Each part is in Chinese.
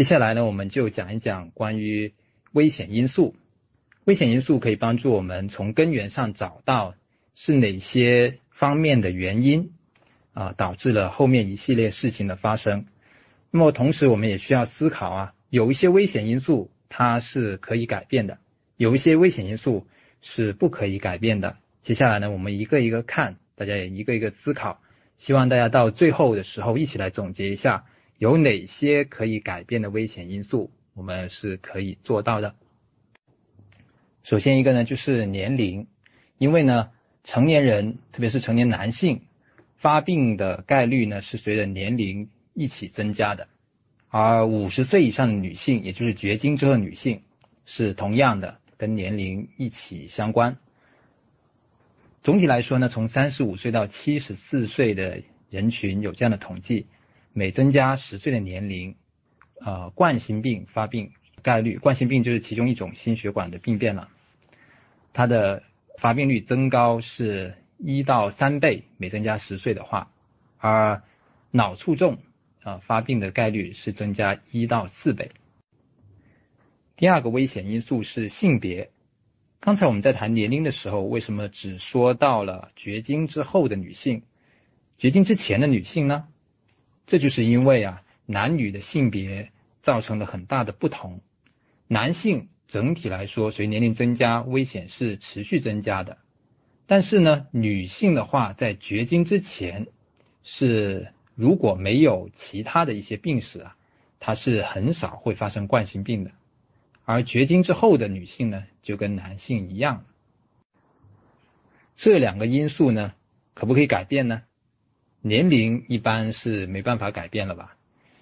接下来呢，我们就讲一讲关于危险因素。危险因素可以帮助我们从根源上找到是哪些方面的原因啊，导致了后面一系列事情的发生。那么同时，我们也需要思考啊，有一些危险因素它是可以改变的，有一些危险因素是不可以改变的。接下来呢，我们一个一个看，大家也一个一个思考。希望大家到最后的时候一起来总结一下，有哪些可以改变的危险因素，我们是可以做到的。首先一个呢就是年龄，因为呢成年人，特别是成年男性发病的概率呢是随着年龄一起增加的，而五十岁以上的女性，也就是绝经之后女性，是同样的跟年龄一起相关。总体来说呢，从三十五岁到七十四岁的人群有这样的统计，每增加十岁的年龄，呃，冠心病发病概率，冠心病就是其中一种心血管的病变了，它的发病率增高是一到三倍，每增加十岁的话，而脑卒中啊发病的概率是增加一到四倍。第二个危险因素是性别。刚才我们在谈年龄的时候，为什么只说到了绝经之后的女性？绝经之前的女性呢？这就是因为啊，男女的性别造成了很大的不同。男性整体来说，随年龄增加，危险是持续增加的。但是呢，女性的话，在绝经之前是如果没有其他的一些病史啊，她是很少会发生冠心病的。而绝经之后的女性呢，就跟男性一样，这两个因素呢，可不可以改变呢？年龄一般是没办法改变了吧？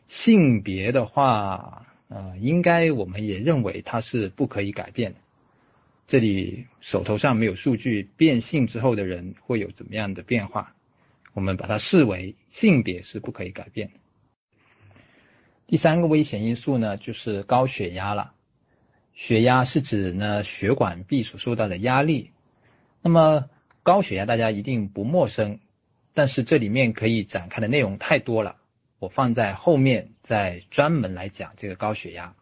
性别的话，呃，应该我们也认为它是不可以改变。这里手头上没有数据，变性之后的人会有怎么样的变化？我们把它视为性别是不可以改变。第三个危险因素呢，就是高血压了。血压是指呢血管壁所受到的压力，那么高血压大家一定不陌生，但是这里面可以展开的内容太多了，我放在后面再专门来讲这个高血压。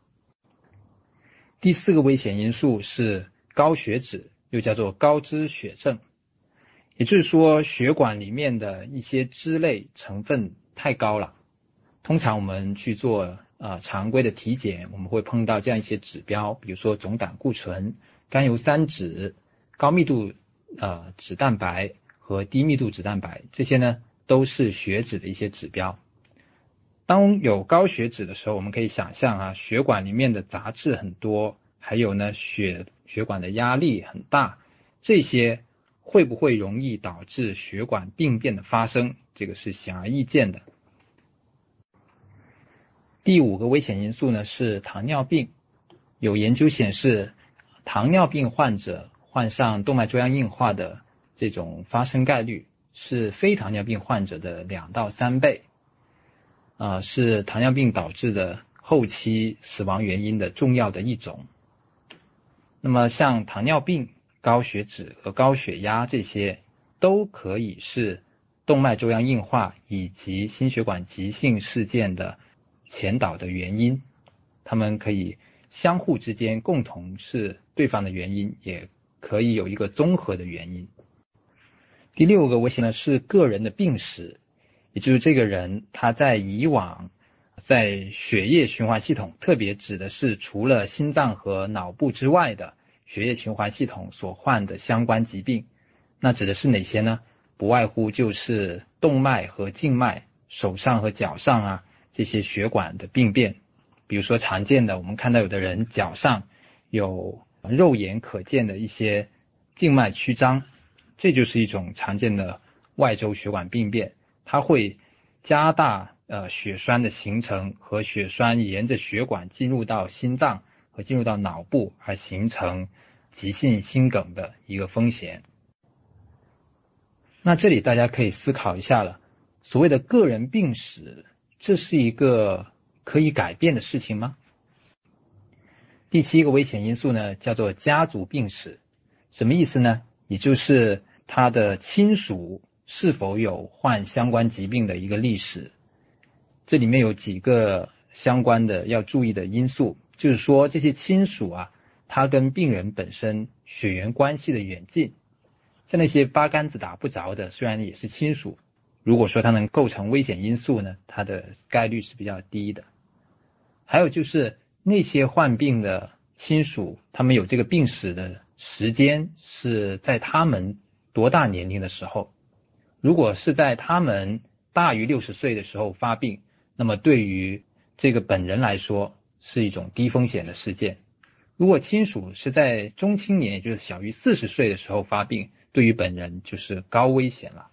第四个危险因素是高血脂，又叫做高脂血症，也就是说血管里面的一些脂类成分太高了，通常我们去做。啊，常规的体检我们会碰到这样一些指标，比如说总胆固醇、甘油三酯、高密度呃脂蛋白和低密度脂蛋白，这些呢都是血脂的一些指标。当有高血脂的时候，我们可以想象啊，血管里面的杂质很多，还有呢血血管的压力很大，这些会不会容易导致血管病变的发生？这个是显而易见的。第五个危险因素呢是糖尿病。有研究显示，糖尿病患者患上动脉粥样硬化的这种发生概率是非糖尿病患者的两到三倍，啊，是糖尿病导致的后期死亡原因的重要的一种。那么，像糖尿病、高血脂和高血压这些，都可以是动脉粥样硬化以及心血管急性事件的。前导的原因，他们可以相互之间共同是对方的原因，也可以有一个综合的原因。第六个危险呢是个人的病史，也就是这个人他在以往在血液循环系统，特别指的是除了心脏和脑部之外的血液循环系统所患的相关疾病。那指的是哪些呢？不外乎就是动脉和静脉，手上和脚上啊。这些血管的病变，比如说常见的，我们看到有的人脚上有肉眼可见的一些静脉曲张，这就是一种常见的外周血管病变，它会加大呃血栓的形成和血栓沿着血管进入到心脏和进入到脑部，而形成急性心梗的一个风险。那这里大家可以思考一下了，所谓的个人病史。这是一个可以改变的事情吗？第七个危险因素呢，叫做家族病史，什么意思呢？也就是他的亲属是否有患相关疾病的一个历史。这里面有几个相关的要注意的因素，就是说这些亲属啊，他跟病人本身血缘关系的远近，像那些八竿子打不着的，虽然也是亲属，如果说他能构成危险因素呢，他的概率是比较低的。还有就是那些患病的亲属，他们有这个病史的时间是在他们多大年龄的时候？如果是在他们大于六十岁的时候发病，那么对于这个本人来说是一种低风险的事件。如果亲属是在中青年，也就是小于四十岁的时候发病，对于本人就是高危险了。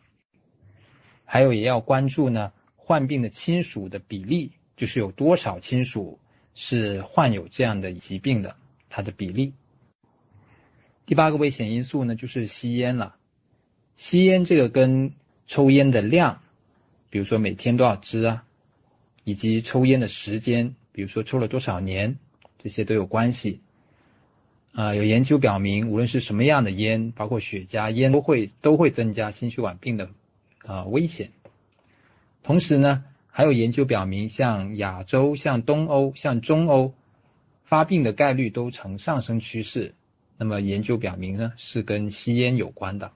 还有也要关注呢，患病的亲属的比例，就是有多少亲属是患有这样的疾病的，它的比例。第八个危险因素呢，就是吸烟了。吸烟这个跟抽烟的量，比如说每天多少支啊？以及抽烟的时间，比如说抽了多少年，这些都有关系。啊，有研究表明，无论是什么样的烟，包括雪茄烟，都会都会增加心血管病的啊危险。同时呢，还有研究表明，像亚洲、像东欧、像中欧，发病的概率都呈上升趋势。那么研究表明呢，是跟吸烟有关的。